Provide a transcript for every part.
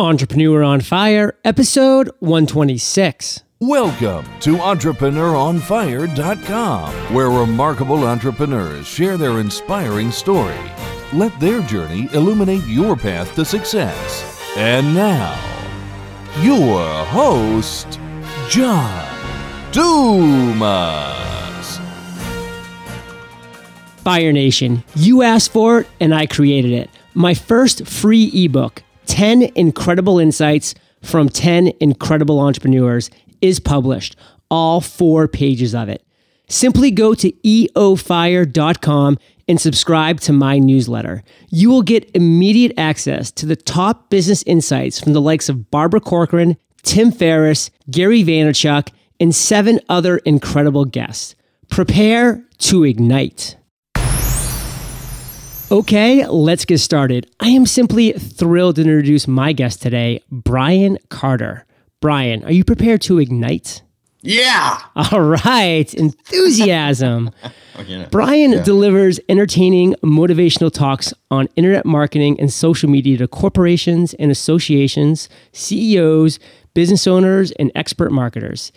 Entrepreneur on Fire, episode 126. Welcome to EntrepreneurOnFire.com, where remarkable entrepreneurs share their inspiring story. Let their journey illuminate your path to success. And now, your host, John Dumas. Fire Nation, you asked for it and I created it. My first free ebook, 10 Incredible Insights from 10 Incredible Entrepreneurs, is published, all four pages of it. Simply go to eofire.com and subscribe to my newsletter. You will get immediate access to the top business insights from the likes of Barbara Corcoran, Tim Ferriss, Gary Vaynerchuk, and seven other incredible guests. Prepare to ignite. Okay, let's get started. I am simply thrilled to introduce my guest today, Brian Carter. Brian, are you prepared to ignite? Yeah. All right, enthusiasm. Oh, okay. Brian Yeah. delivers entertaining, motivational talks on internet marketing and social media to corporations and associations, CEOs, business owners, and expert marketers.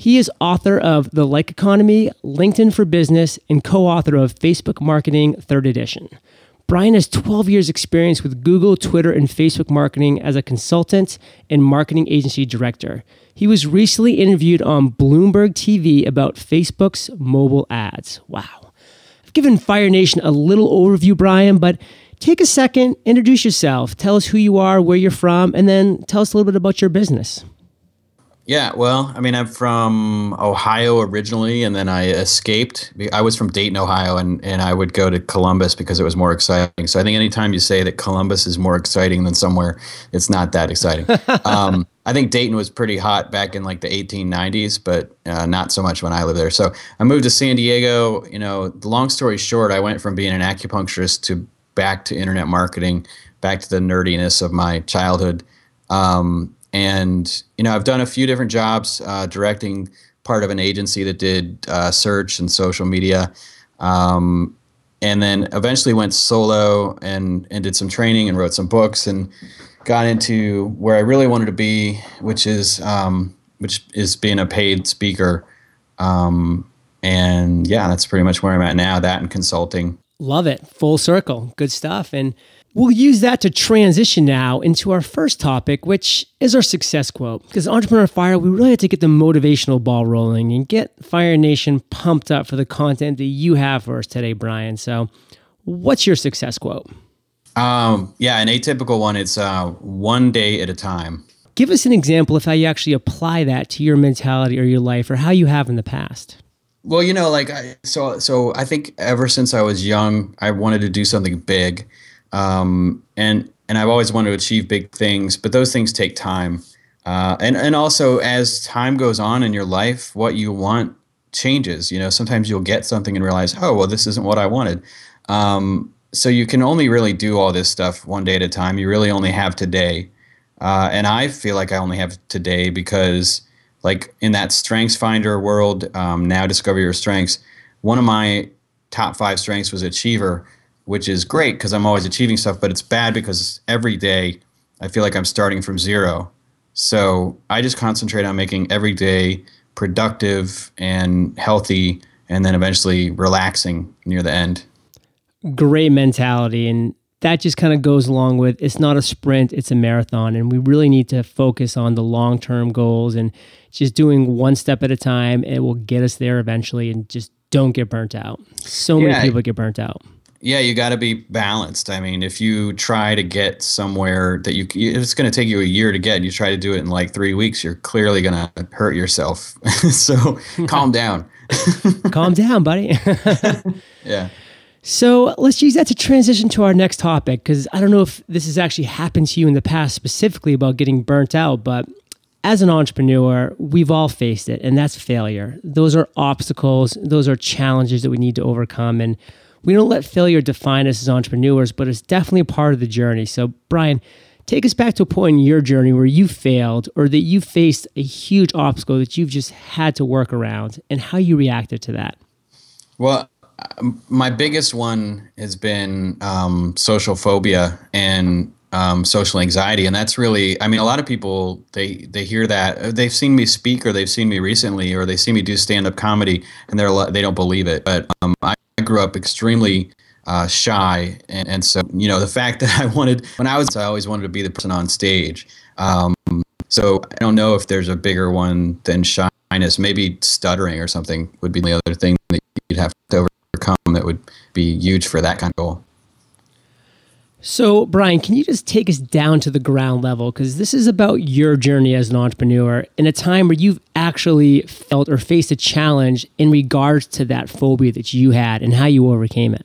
He is author of The Like Economy, LinkedIn for Business, and co author of Facebook Marketing, third edition. Brian has 12 years' experience with Google, Twitter, and Facebook marketing as a consultant and marketing agency director. He was recently interviewed on Bloomberg TV about Facebook's mobile ads. Wow. I've given Fire Nation a little overview, Brian, but take a second, introduce yourself, tell us who you are, where you're from, and then tell us a little bit about your business. Yeah. Well, I mean, I'm from Ohio originally, and then I escaped. I was from Dayton, Ohio, and, and I would go to Columbus because it was more exciting. So I think anytime you say that Columbus is more exciting than somewhere, it's not that exciting. um, I think Dayton was pretty hot back in like the 1890s, but uh, not so much when I lived there. So I moved to San Diego. You know, the long story short, I went from being an acupuncturist to back to internet marketing, back to the nerdiness of my childhood. Um, and you know, I've done a few different jobs, uh, directing part of an agency that did uh, search and social media, um, and then eventually went solo and and did some training and wrote some books and got into where I really wanted to be, which is um, which is being a paid speaker. Um, and yeah, that's pretty much where I'm at now. That and consulting. Love it. Full circle. Good stuff. And we'll use that to transition now into our first topic, which is our success quote. Because Entrepreneur Fire, we really have to get the motivational ball rolling and get Fire Nation pumped up for the content that you have for us today, Brian. So, what's your success quote? Um, yeah, an atypical one. It's uh, one day at a time. Give us an example of how you actually apply that to your mentality or your life or how you have in the past. Well, you know, like I, so. So I think ever since I was young, I wanted to do something big, um, and and I've always wanted to achieve big things. But those things take time, uh, and and also as time goes on in your life, what you want changes. You know, sometimes you'll get something and realize, oh, well, this isn't what I wanted. Um, so you can only really do all this stuff one day at a time. You really only have today, uh, and I feel like I only have today because like in that strengths finder world um, now discover your strengths one of my top five strengths was achiever which is great because i'm always achieving stuff but it's bad because every day i feel like i'm starting from zero so i just concentrate on making every day productive and healthy and then eventually relaxing near the end Great mentality. And that just kind of goes along with it's not a sprint, it's a marathon. And we really need to focus on the long term goals and just doing one step at a time. It will get us there eventually and just don't get burnt out. So Yeah. many people get burnt out. Yeah you got to be balanced i mean if you try to get somewhere that you, it's going to take you a year to get and you try to do it in like three weeks you're clearly going to hurt yourself so calm down Calm down, buddy. yeah So let's use that to transition to our next topic because I don't know if this has actually happened to you in the past specifically about getting burnt out, but as an entrepreneur, we've all faced it, and that's failure. Those are obstacles, those are challenges that we need to overcome. And we don't let failure define us as entrepreneurs, but it's definitely a part of the journey. So, Brian, take us back to a point in your journey where you failed or that you faced a huge obstacle that you've just had to work around and how you reacted to that. Well, um, my biggest one has been um, social phobia, and um, social anxiety, and that's really. I mean, a lot of people they they hear that uh, they've seen me speak or they've seen me recently or they see me do stand up comedy, and they're they don't believe it. But um, I grew up extremely uh, shy, and, and so you know the fact that I wanted when I was I always wanted to be the person on stage. Um, so I don't know if there's a bigger one than shyness. Maybe stuttering or something would be the other thing that you'd have to overcome that would be huge for that kind of goal. So, Brian, can you just take us down to the ground level? Because this is about your journey as an entrepreneur in a time where you've actually felt or faced a challenge in regards to that phobia that you had and how you overcame it.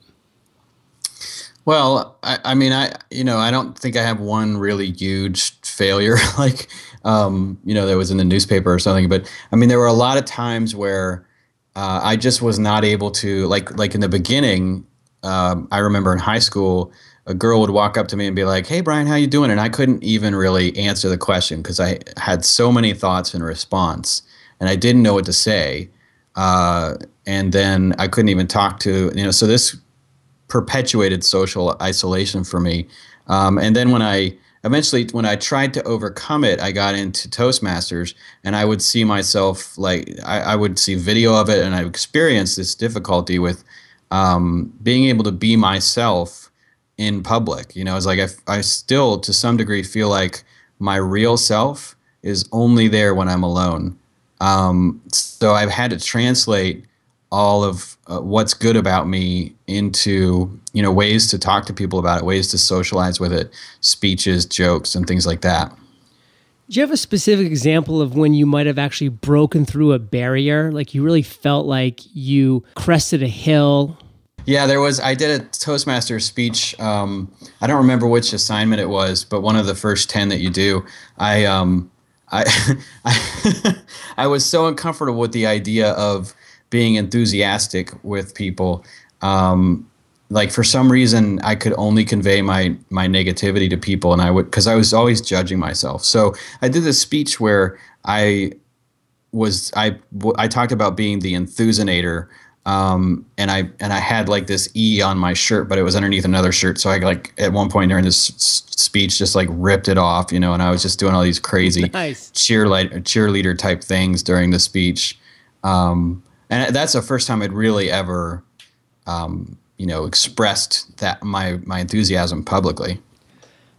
Well, I, I mean, I you know, I don't think I have one really huge failure like um, you know that was in the newspaper or something. But I mean, there were a lot of times where uh, I just was not able to like like in the beginning. Um, I remember in high school, a girl would walk up to me and be like, "Hey, Brian, how you doing?" And I couldn't even really answer the question because I had so many thoughts in response, and I didn't know what to say. Uh, and then I couldn't even talk to you know. So this perpetuated social isolation for me. Um, and then when I eventually, when I tried to overcome it, I got into Toastmasters, and I would see myself like I, I would see video of it, and I experienced this difficulty with um, being able to be myself in public. You know, it's like I, I still, to some degree, feel like my real self is only there when I'm alone. Um, so I've had to translate all of uh, what's good about me into you know ways to talk to people about it ways to socialize with it speeches jokes and things like that do you have a specific example of when you might have actually broken through a barrier like you really felt like you crested a hill yeah there was i did a toastmaster speech um, i don't remember which assignment it was but one of the first 10 that you do i um, I, I, was so uncomfortable with the idea of being enthusiastic with people. Um, like for some reason, I could only convey my my negativity to people, and I would because I was always judging myself. So I did this speech where I was I I talked about being the enthusiaster. Um, and I and I had like this E on my shirt, but it was underneath another shirt. So I like at one point during this speech just like ripped it off, you know. And I was just doing all these crazy nice. cheerleader cheerleader type things during the speech. Um, and that's the first time I'd really ever, um, you know, expressed that my my enthusiasm publicly.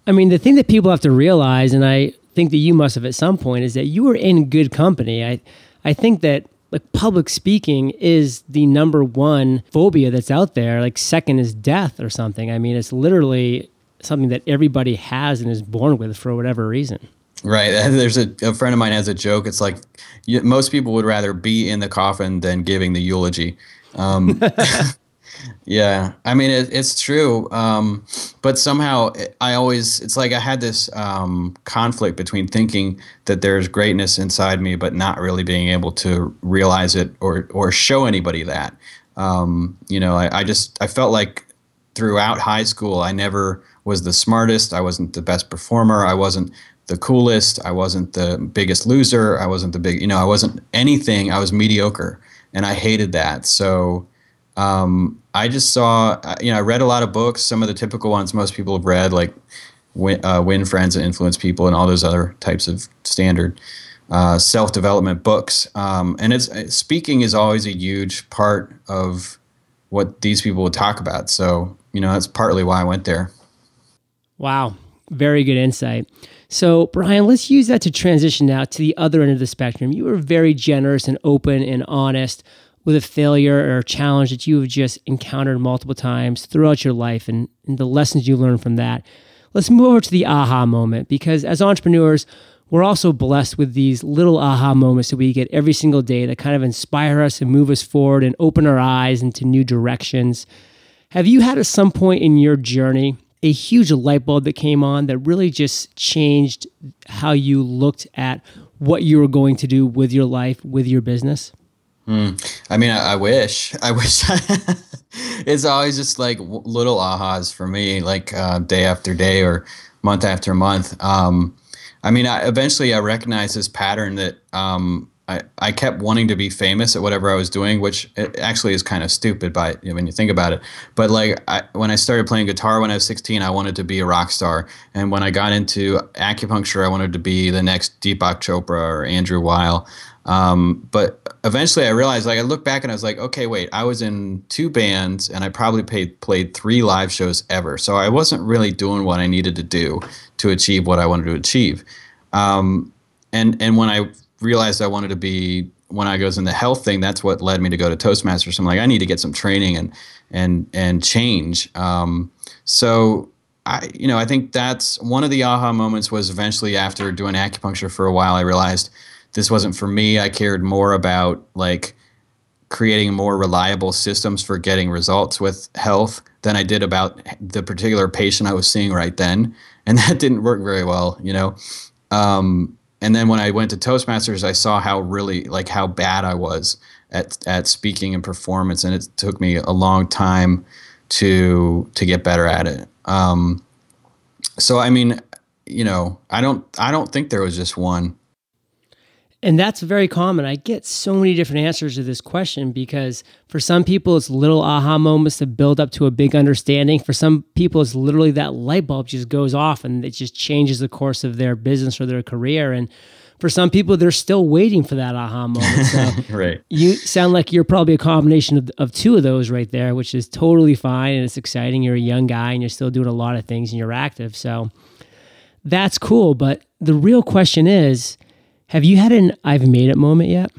I mean, the thing that people have to realize, and I think that you must have at some point, is that you were in good company. I, I think that like public speaking is the number one phobia that's out there. Like second is death or something. I mean, it's literally something that everybody has and is born with for whatever reason. Right. There's a, a friend of mine has a joke. It's like you, most people would rather be in the coffin than giving the eulogy. Um, yeah. I mean, it, it's true. Um, but somehow I always, it's like I had this um, conflict between thinking that there's greatness inside me, but not really being able to realize it or, or show anybody that. Um, you know, I, I just, I felt like throughout high school, I never was the smartest. I wasn't the best performer. I wasn't the coolest. I wasn't the biggest loser. I wasn't the big, you know, I wasn't anything. I was mediocre, and I hated that. So um, I just saw, you know, I read a lot of books. Some of the typical ones most people have read, like Win, uh, Win Friends and Influence People, and all those other types of standard uh, self development books. Um, and it's speaking is always a huge part of what these people would talk about. So you know, that's partly why I went there. Wow, very good insight. So, Brian, let's use that to transition now to the other end of the spectrum. You were very generous and open and honest with a failure or a challenge that you have just encountered multiple times throughout your life and, and the lessons you learned from that. Let's move over to the aha moment because as entrepreneurs, we're also blessed with these little aha moments that we get every single day that kind of inspire us and move us forward and open our eyes into new directions. Have you had at some point in your journey a huge light bulb that came on that really just changed how you looked at what you were going to do with your life, with your business? Mm. I mean, I, I, wish. I wish. it's always just like little ahas for me, like uh, day after day or month after month. Um, I mean, I, eventually I recognized this pattern that um, I, I kept wanting to be famous at whatever I was doing, which actually is kind of stupid by you know, when you think about it. But like I, when I started playing guitar when I was 16, I wanted to be a rock star. And when I got into acupuncture, I wanted to be the next Deepak Chopra or Andrew Weil. Um, but eventually I realized, like, I looked back and I was like, okay, wait, I was in two bands and I probably paid, played three live shows ever. So I wasn't really doing what I needed to do to achieve what I wanted to achieve. Um, and, and when I realized I wanted to be when I goes in the health thing, that's what led me to go to Toastmasters. I'm like, I need to get some training and and and change. Um, so I, you know, I think that's one of the aha moments was eventually after doing acupuncture for a while, I realized this wasn't for me. I cared more about like creating more reliable systems for getting results with health than I did about the particular patient I was seeing right then, and that didn't work very well. You know. Um, and then when I went to Toastmasters, I saw how really like how bad I was at at speaking and performance, and it took me a long time to to get better at it. Um, so I mean, you know, I don't I don't think there was just one. And that's very common. I get so many different answers to this question because for some people, it's little aha moments to build up to a big understanding. For some people, it's literally that light bulb just goes off and it just changes the course of their business or their career. And for some people, they're still waiting for that aha moment. So right. You sound like you're probably a combination of, of two of those right there, which is totally fine and it's exciting. You're a young guy and you're still doing a lot of things and you're active. So that's cool. But the real question is, have you had an I've made it moment yet?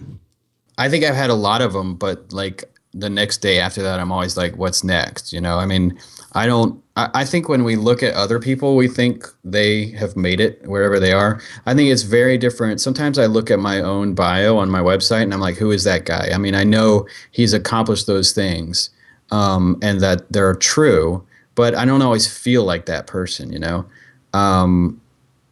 I think I've had a lot of them, but like the next day after that, I'm always like, what's next? You know, I mean, I don't, I, I think when we look at other people, we think they have made it wherever they are. I think it's very different. Sometimes I look at my own bio on my website and I'm like, who is that guy? I mean, I know he's accomplished those things um, and that they're true, but I don't always feel like that person, you know? Um,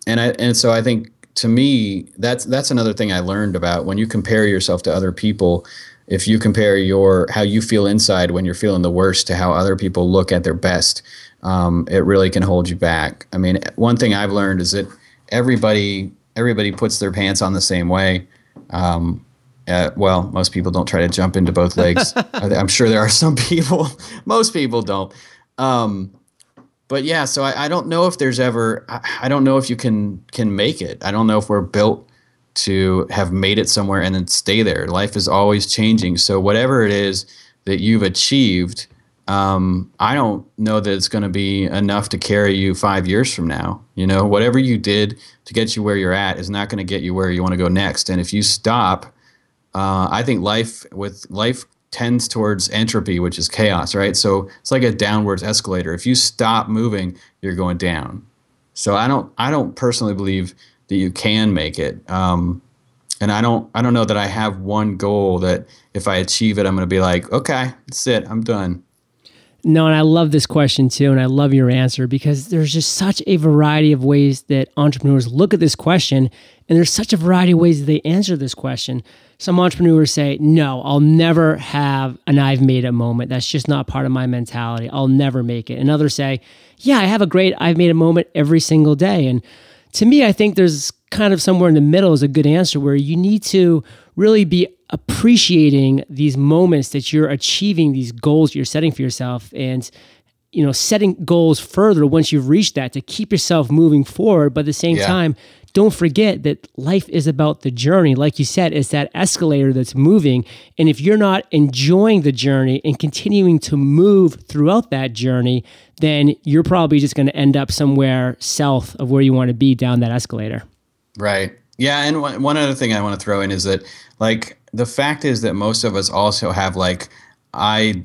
and I, and so I think to me, that's that's another thing I learned about when you compare yourself to other people. If you compare your how you feel inside when you're feeling the worst to how other people look at their best, um, it really can hold you back. I mean, one thing I've learned is that everybody everybody puts their pants on the same way. Um, uh, well, most people don't try to jump into both legs. I'm sure there are some people. most people don't. Um, but yeah, so I, I don't know if there's ever I, I don't know if you can can make it. I don't know if we're built to have made it somewhere and then stay there. Life is always changing. So whatever it is that you've achieved, um, I don't know that it's going to be enough to carry you five years from now. You know, whatever you did to get you where you're at is not going to get you where you want to go next. And if you stop, uh, I think life with life tends towards entropy, which is chaos, right? So it's like a downwards escalator. If you stop moving, you're going down. So I don't, I don't personally believe that you can make it. Um, and I don't, I don't know that I have one goal that if I achieve it, I'm going to be like, okay, that's it, I'm done. No, and I love this question too, and I love your answer because there's just such a variety of ways that entrepreneurs look at this question, and there's such a variety of ways that they answer this question. Some entrepreneurs say, No, I'll never have an I've made it moment. That's just not part of my mentality. I'll never make it. And others say, Yeah, I have a great I've made a moment every single day. And to me, I think there's kind of somewhere in the middle is a good answer where you need to really be appreciating these moments that you're achieving these goals you're setting for yourself and you know setting goals further once you've reached that to keep yourself moving forward but at the same yeah. time don't forget that life is about the journey. Like you said, it's that escalator that's moving. And if you're not enjoying the journey and continuing to move throughout that journey, then you're probably just going to end up somewhere south of where you want to be down that escalator. Right. Yeah. And one other thing I want to throw in is that, like, the fact is that most of us also have, like, I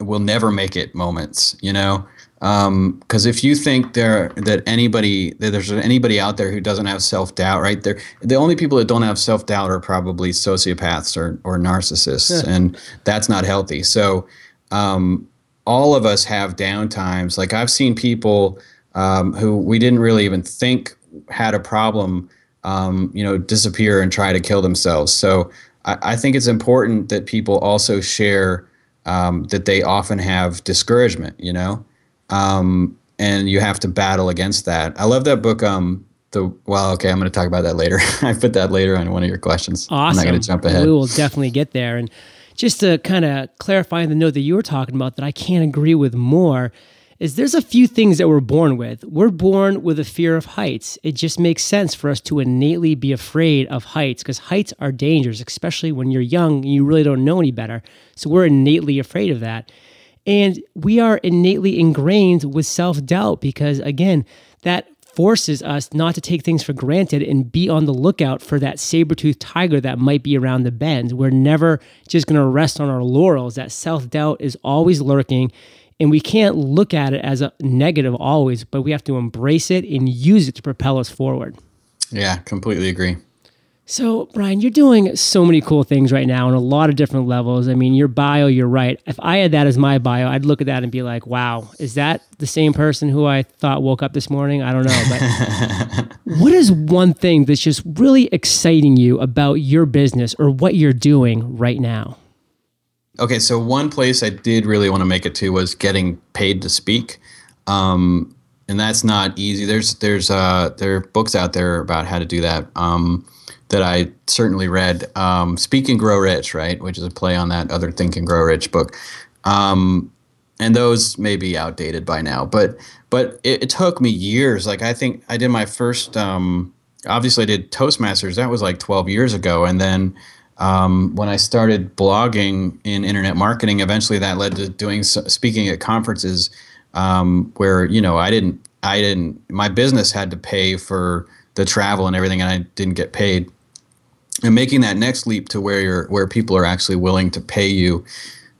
will never make it moments, you know? because um, if you think there that anybody that there's anybody out there who doesn't have self doubt, right? There, the only people that don't have self doubt are probably sociopaths or or narcissists, and that's not healthy. So, um, all of us have down times. Like I've seen people um, who we didn't really even think had a problem, um, you know, disappear and try to kill themselves. So, I, I think it's important that people also share um, that they often have discouragement. You know um, and you have to battle against that. I love that book, um, the well, okay, I'm going to talk about that later. I put that later on one of your questions. Awesome. I'm not going to jump ahead. We will definitely get there. And just to kind of clarify the note that you were talking about that I can't agree with more is there's a few things that we're born with. We're born with a fear of heights. It just makes sense for us to innately be afraid of heights because heights are dangerous, especially when you're young and you really don't know any better. So we're innately afraid of that. And we are innately ingrained with self doubt because, again, that forces us not to take things for granted and be on the lookout for that saber-toothed tiger that might be around the bend. We're never just going to rest on our laurels. That self-doubt is always lurking and we can't look at it as a negative always, but we have to embrace it and use it to propel us forward. Yeah, completely agree. So, Brian, you're doing so many cool things right now on a lot of different levels. I mean, your bio, you're right. If I had that as my bio, I'd look at that and be like, wow, is that the same person who I thought woke up this morning? I don't know. But what is one thing that's just really exciting you about your business or what you're doing right now? Okay, so one place I did really want to make it to was getting paid to speak. Um, and that's not easy. There's there's uh, there are books out there about how to do that. Um, that I certainly read. Um, Speak and Grow Rich, right, which is a play on that other Think and Grow Rich book. Um, and those may be outdated by now, but but it, it, took me years. Like I think I did my first. Um, obviously, I did Toastmasters. That was like 12 years ago, and then. Um, when I started blogging in internet marketing, eventually that led to doing speaking at conferences um, where you know I didn't I didn't my business had to pay for the travel and everything, and I didn't get paid. And making that next leap to where you're where people are actually willing to pay you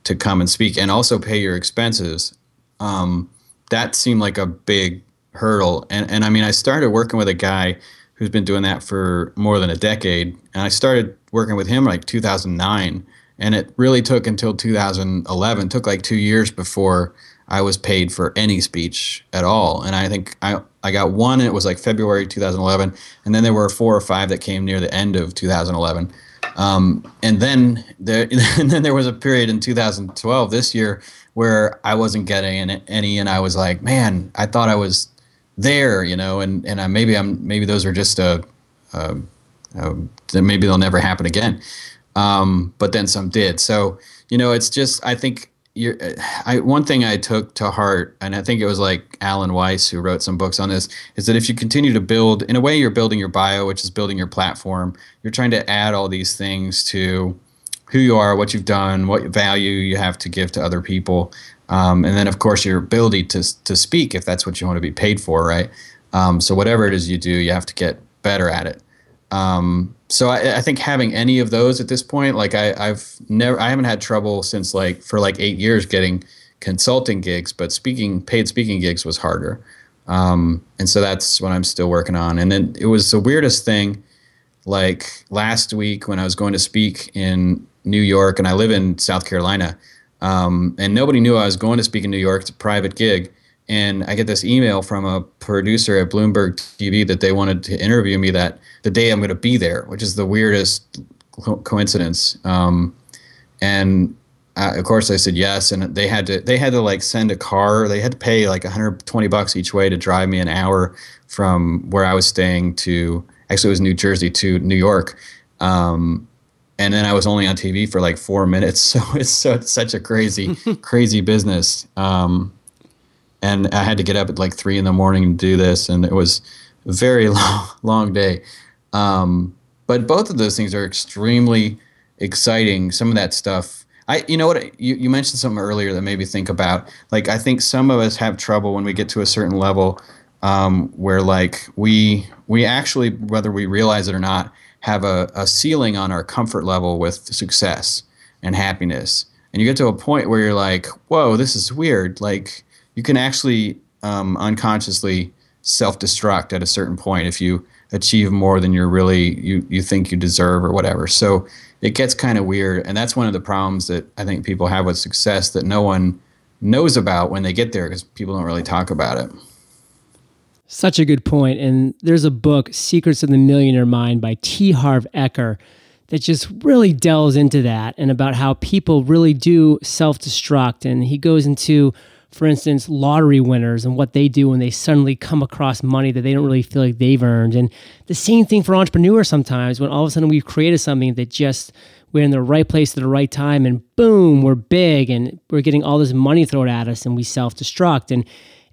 to come and speak and also pay your expenses um, that seemed like a big hurdle. And and I mean I started working with a guy who's been doing that for more than a decade and I started working with him like 2009 and it really took until 2011 took like 2 years before I was paid for any speech at all. And I think I, I got one, and it was like February 2011. And then there were four or five that came near the end of 2011. Um, and then there, and then there was a period in 2012, this year, where I wasn't getting any, and I was like, man, I thought I was there, you know, and and I, maybe I'm maybe those are just a, a, a maybe they'll never happen again. Um, but then some did. So you know, it's just I think you're, I, one thing I took to heart, and I think it was like Alan Weiss who wrote some books on this, is that if you continue to build, in a way, you're building your bio, which is building your platform. You're trying to add all these things to who you are, what you've done, what value you have to give to other people, um, and then of course your ability to to speak if that's what you want to be paid for, right? Um, so whatever it is you do, you have to get better at it. Um, so I, I, think having any of those at this point, like I, I've never, I haven't had trouble since like for like eight years getting consulting gigs, but speaking, paid speaking gigs was harder. Um, and so that's what I'm still working on. And then it was the weirdest thing. Like last week when I was going to speak in New York, and I live in South Carolina, um, and nobody knew I was going to speak in New York. It's a private gig, and I get this email from a producer at Bloomberg TV that they wanted to interview me that the day I'm going to be there, which is the weirdest co- coincidence. Um, and uh, of course, I said yes, and they had to they had to like send a car. They had to pay like 120 bucks each way to drive me an hour from where I was staying to actually it was New Jersey to New York. Um, and then I was only on TV for like four minutes, so it's so it's such a crazy, crazy business. Um, and I had to get up at like three in the morning to do this, and it was a very long, long day. Um, but both of those things are extremely exciting. Some of that stuff, I, you know what, you, you mentioned something earlier that made me think about. Like, I think some of us have trouble when we get to a certain level, um, where like we we actually, whether we realize it or not, have a, a ceiling on our comfort level with success and happiness. And you get to a point where you're like, whoa, this is weird. Like you can actually um, unconsciously self-destruct at a certain point if you achieve more than you're really you, you think you deserve or whatever. So it gets kind of weird and that's one of the problems that i think people have with success that no one knows about when they get there because people don't really talk about it. Such a good point and there's a book secrets of the millionaire mind by t. Harv eker that just really delves into that and about how people really do self-destruct and he goes into for instance, lottery winners and what they do when they suddenly come across money that they don't really feel like they've earned. And the same thing for entrepreneurs sometimes when all of a sudden we've created something that just we're in the right place at the right time and boom, we're big and we're getting all this money thrown at us and we self destruct. And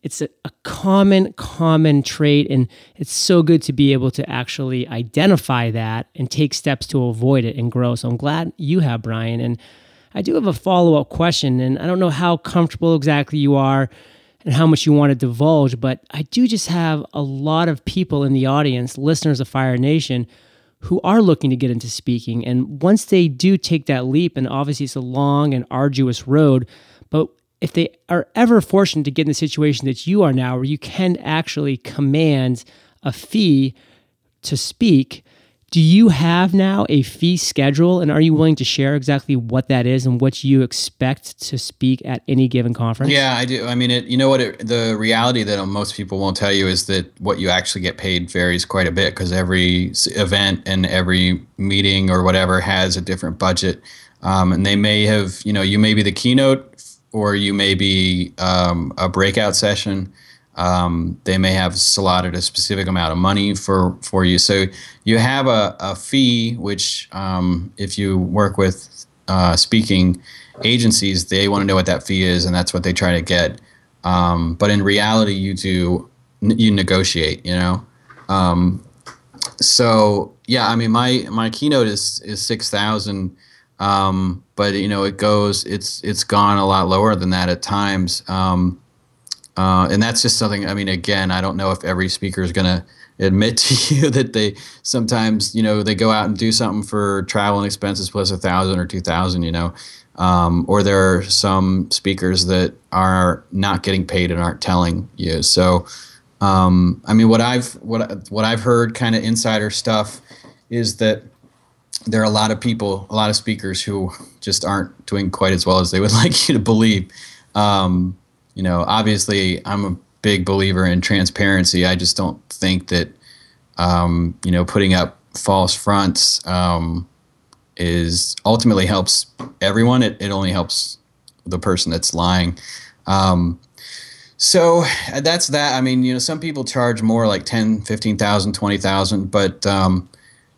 it's a, a, common, common trait. And it's so good to be able to actually identify that and take steps to avoid it and grow. So I'm glad you have, Brian. And I do have a follow up question, and I don't know how comfortable exactly you are and how much you want to divulge, but I do just have a lot of people in the audience, listeners of Fire Nation, who are looking to get into speaking. And once they do take that leap, and obviously it's a long and arduous road, but if they are ever fortunate to get in the situation that you are now, where you can actually command a fee to speak, do you have now a fee schedule and are you willing to share exactly what that is and what you expect to speak at any given conference? Yeah, I do. I mean, it, you know what? It, the reality that most people won't tell you is that what you actually get paid varies quite a bit because every event and every meeting or whatever has a different budget. Um, and they may have, you know, you may be the keynote or you may be um, a breakout session. Um, they may have slotted a specific amount of money for, for you. So you have a, a fee, which um, if you work with uh, speaking agencies, they want to know what that fee is, and that's what they try to get. Um, but in reality, you do you negotiate. You know, um, so yeah. I mean, my my keynote is is six thousand, um, but you know, it goes. It's it's gone a lot lower than that at times. Um, uh, and that's just something. I mean, again, I don't know if every speaker is going to admit to you that they sometimes, you know, they go out and do something for travel and expenses plus a thousand or two thousand, you know, um, or there are some speakers that are not getting paid and aren't telling you. So, um, I mean, what I've what what I've heard, kind of insider stuff, is that there are a lot of people, a lot of speakers who just aren't doing quite as well as they would like you to believe. Um, you know, obviously, I'm a big believer in transparency. I just don't think that, um, you know, putting up false fronts um, is ultimately helps everyone. It, it only helps the person that's lying. Um, so that's that. I mean, you know, some people charge more like 10, 15,000, 20,000, but, um,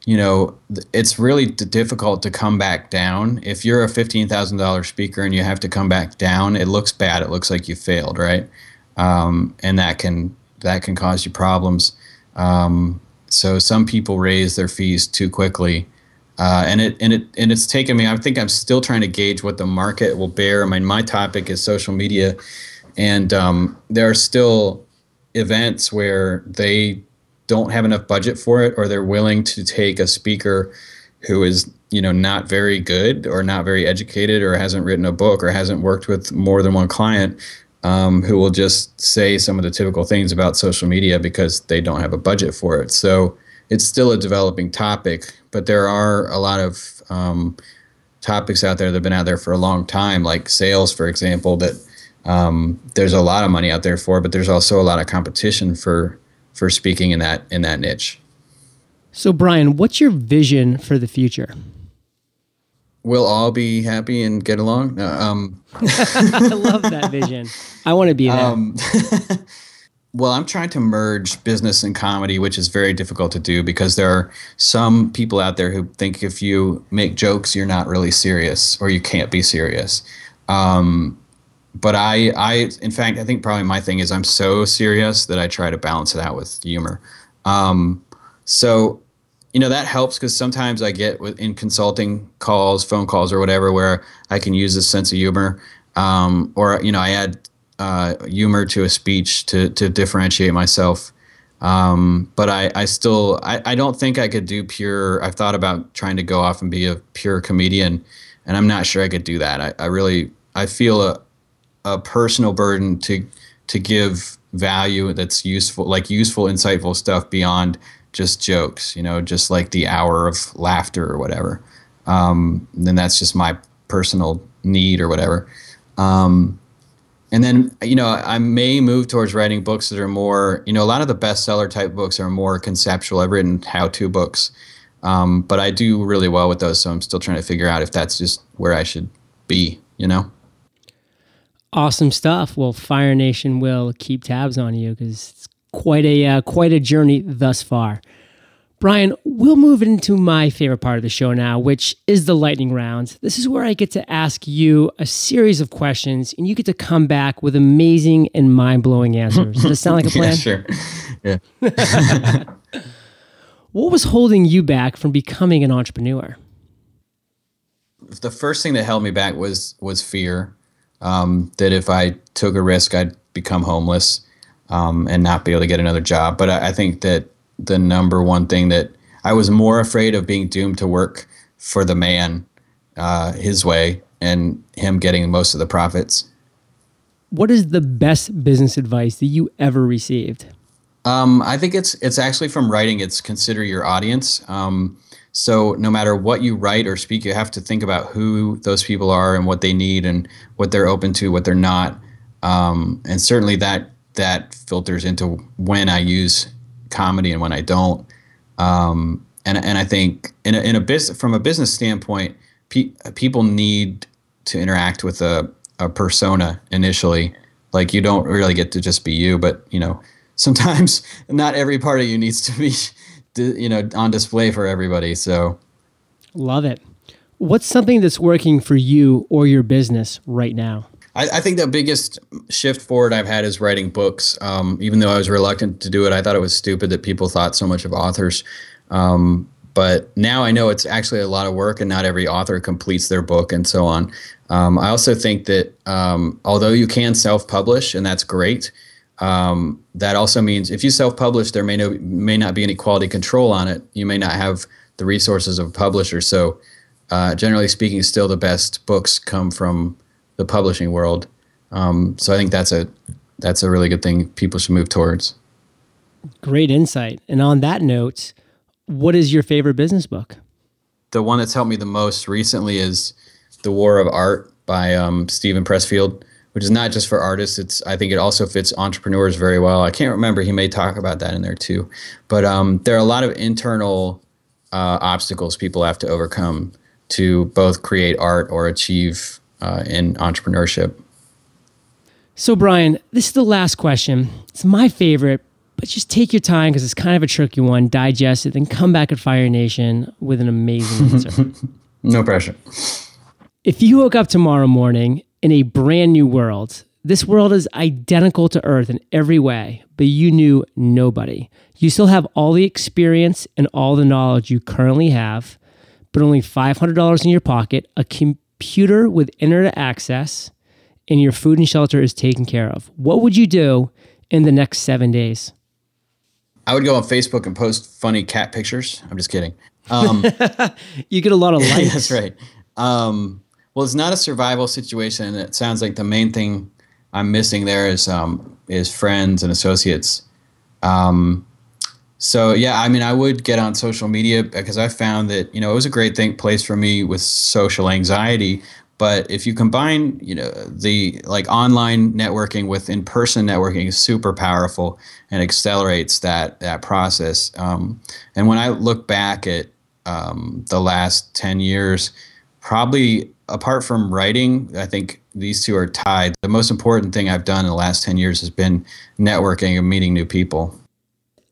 you know, it's really difficult to come back down. If you're a $15,000 speaker and you have to come back down, it looks bad. It looks like you failed, right? Um, and that can that can cause you problems. Um, so some people raise their fees too quickly, uh, and it and it and it's taken me. I think I'm still trying to gauge what the market will bear. I mean, my topic is social media, and um, there are still events where they don't have enough budget for it or they're willing to take a speaker who is you know not very good or not very educated or hasn't written a book or hasn't worked with more than one client um, who will just say some of the typical things about social media because they don't have a budget for it. So it's still a developing topic but there are a lot of um, topics out there that have been out there for a long time like sales for example that um, there's a lot of money out there for but there's also a lot of competition for for speaking in that in that niche. So Brian, what's your vision for the future? We'll all be happy and get along. um. I love that vision. I want to be there. Um, well, I'm trying to merge business and comedy, which is very difficult to do because there are some people out there who think if you make jokes, you're not really serious or you can't be serious. Um, but I, I, in fact, I think probably my thing is I'm so serious that I try to balance it out with humor. Um, so, you know, that helps because sometimes I get in consulting calls, phone calls, or whatever, where I can use a sense of humor, um, or you know, I add uh, humor to a speech to to differentiate myself. Um, but I, I still, I, I don't think I could do pure. I've thought about trying to go off and be a pure comedian, and I'm not sure I could do that. I, I really, I feel a, a personal burden to to give value that's useful, like useful, insightful stuff beyond just jokes. You know, just like the hour of laughter or whatever. Um, then that's just my personal need or whatever. Um, and then you know I may move towards writing books that are more you know a lot of the bestseller type books are more conceptual. I've written how-to books, um, but I do really well with those. So I'm still trying to figure out if that's just where I should be. You know. Awesome stuff. Well, Fire Nation will keep tabs on you because it's quite a uh, quite a journey thus far. Brian, we'll move into my favorite part of the show now, which is the lightning round. This is where I get to ask you a series of questions and you get to come back with amazing and mind blowing answers. Does that sound like a plan? yeah, sure. Yeah. what was holding you back from becoming an entrepreneur? The first thing that held me back was was fear um, that if I took a risk, I'd become homeless um, and not be able to get another job. But I, I think that the number one thing that I was more afraid of being doomed to work for the man uh, his way and him getting most of the profits. What is the best business advice that you ever received? Um, I think it's it's actually from writing. It's consider your audience. Um, so no matter what you write or speak, you have to think about who those people are and what they need and what they're open to, what they're not. Um, and certainly that that filters into when I use comedy and when I don't. Um, and and I think in a, in a business from a business standpoint, pe- people need to interact with a a persona initially. Like you don't really get to just be you, but you know sometimes not every part of you needs to be you know on display for everybody. So love it. What's something that's working for you or your business right now? I, I, think the biggest shift forward I've had is writing books. Um, even though I was reluctant to do it, I thought it was stupid that people thought so much of authors. Um, but now I know it's actually a lot of work, and not every author completes their book, and so on. Um, I also think that um, although you can self-publish, and that's great, um, that also means if you self-publish, there may no may not be any quality control on it. You may not have the resources of a publisher. So, uh, generally speaking, still the best books come from the publishing world. Um, so I think that's a that's a really good thing people should move towards. Great insight. And on that note, what is your favorite business book? The one that's helped me the most recently is The War of Art by um, Steven Pressfield, which is not just for artists. It's I think it also fits entrepreneurs very well. I can't remember. He may talk about that in there too. But um, there are a lot of internal uh, obstacles people have to overcome to both create art or achieve uh, in entrepreneurship. So, Brian, this is the last question. It's my favorite, but just take your time because it's kind of a tricky one. Digest it, then come back at Fire Nation with an amazing answer. no pressure. If you woke up tomorrow morning in a brand new world, this world is identical to Earth in every way, but you knew nobody. You still have all the experience and all the knowledge you currently have, but only $500 in your pocket, a, computer with internet access and your food and shelter is taken care of, what would you do in the next seven days? I would go on Facebook and post funny cat pictures. I'm just kidding. Um, you get a lot of likes. that's right. Um, well, it's not a survival situation. It sounds like the main thing I'm missing there is um, is friends and associates. Um, so yeah, I mean, I would get on social media because I found that you know it was a great thing place for me with social anxiety. But if you combine, you know, the like online networking with in-person networking is super powerful and accelerates that that process. Um, and when I look back at um, the last ten years, probably apart from writing, I think these two are tied. The most important thing I've done in the last ten years has been networking and meeting new people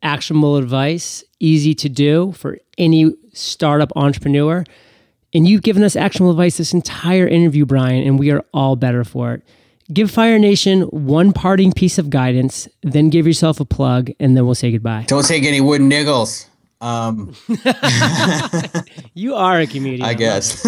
actionable advice, easy to do for any startup entrepreneur. And you've given us actionable advice this entire interview, Brian, and we are all better for it. Give Fire Nation one parting piece of guidance, then give yourself a plug, and then we'll say goodbye. Don't take any wooden niggles. Um, you are a comedian. I guess.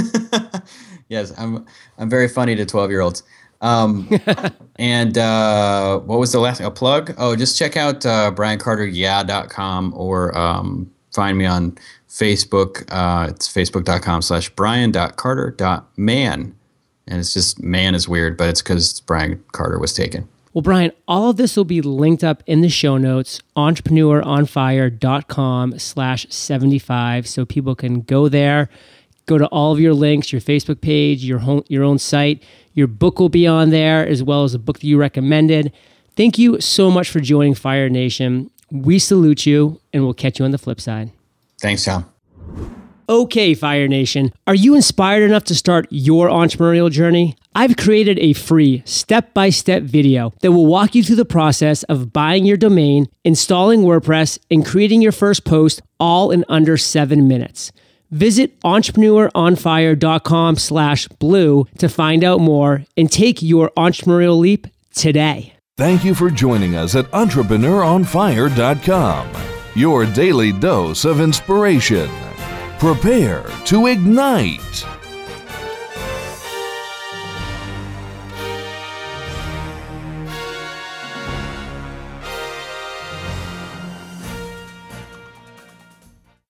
yes, I'm. I'm very funny to twelve year olds. Um, and uh, what was the last a plug? Oh, just check out uh, briancarteryeah.com or um, find me on Facebook. Uh, it's facebook.com slash brian.carter.man. And it's just man is weird, but it's because Brian Carter was taken. Well, Brian, all of this will be linked up in the show notes, entrepreneuronfire.com slash 75. So people can go there, go to all of your links, your Facebook page, your, home, your own site your book will be on there, as well as a book that you recommended. Thank you so much for joining Fire Nation. We salute you, and we'll catch you on the flip side. Thanks, Tom. Okay, Fire Nation, are you inspired enough to start your entrepreneurial journey? I've created a free step by step video that will walk you through the process of buying your domain, installing WordPress, and creating your first post all in under seven minutes. Visit entrepreneuronfire.com slash blue to find out more and take your entrepreneurial leap today. Thank you for joining us at entrepreneuronfire.com, your daily dose of inspiration. Prepare to ignite.